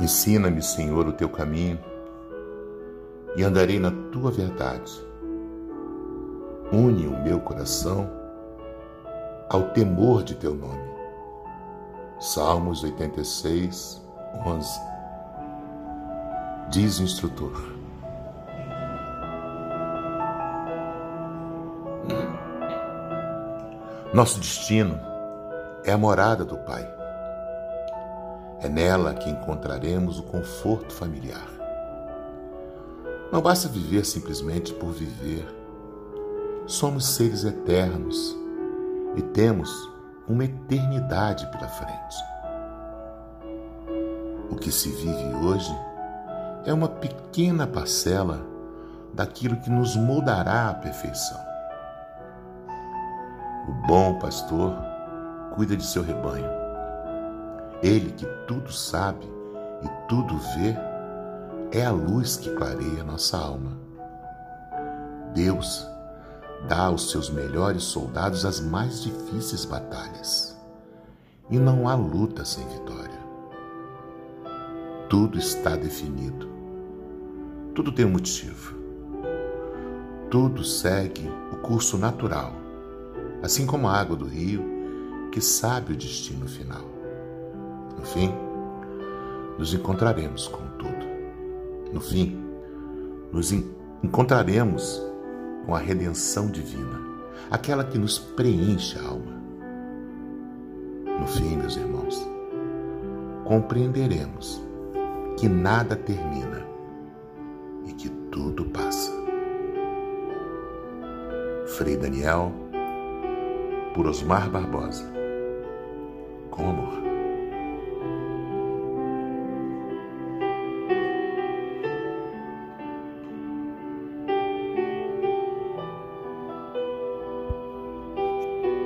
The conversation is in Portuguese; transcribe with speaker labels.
Speaker 1: Ensina-me, Senhor, o teu caminho e andarei na tua verdade. Une o meu coração ao temor de teu nome. Salmos 86, 11. Diz o instrutor. Nosso destino é a morada do Pai. É nela que encontraremos o conforto familiar. Não basta viver simplesmente por viver. Somos seres eternos e temos uma eternidade pela frente. O que se vive hoje é uma pequena parcela daquilo que nos moldará à perfeição. O bom pastor cuida de seu rebanho. Ele que tudo sabe e tudo vê, é a luz que clareia nossa alma. Deus dá aos seus melhores soldados as mais difíceis batalhas. E não há luta sem vitória. Tudo está definido. Tudo tem um motivo. Tudo segue o curso natural, assim como a água do rio, que sabe o destino final. No fim, nos encontraremos com tudo. No fim, nos encontraremos com a redenção divina, aquela que nos preenche a alma. No fim, meus irmãos, compreenderemos que nada termina e que tudo passa. Frei Daniel, por Osmar Barbosa, com amor.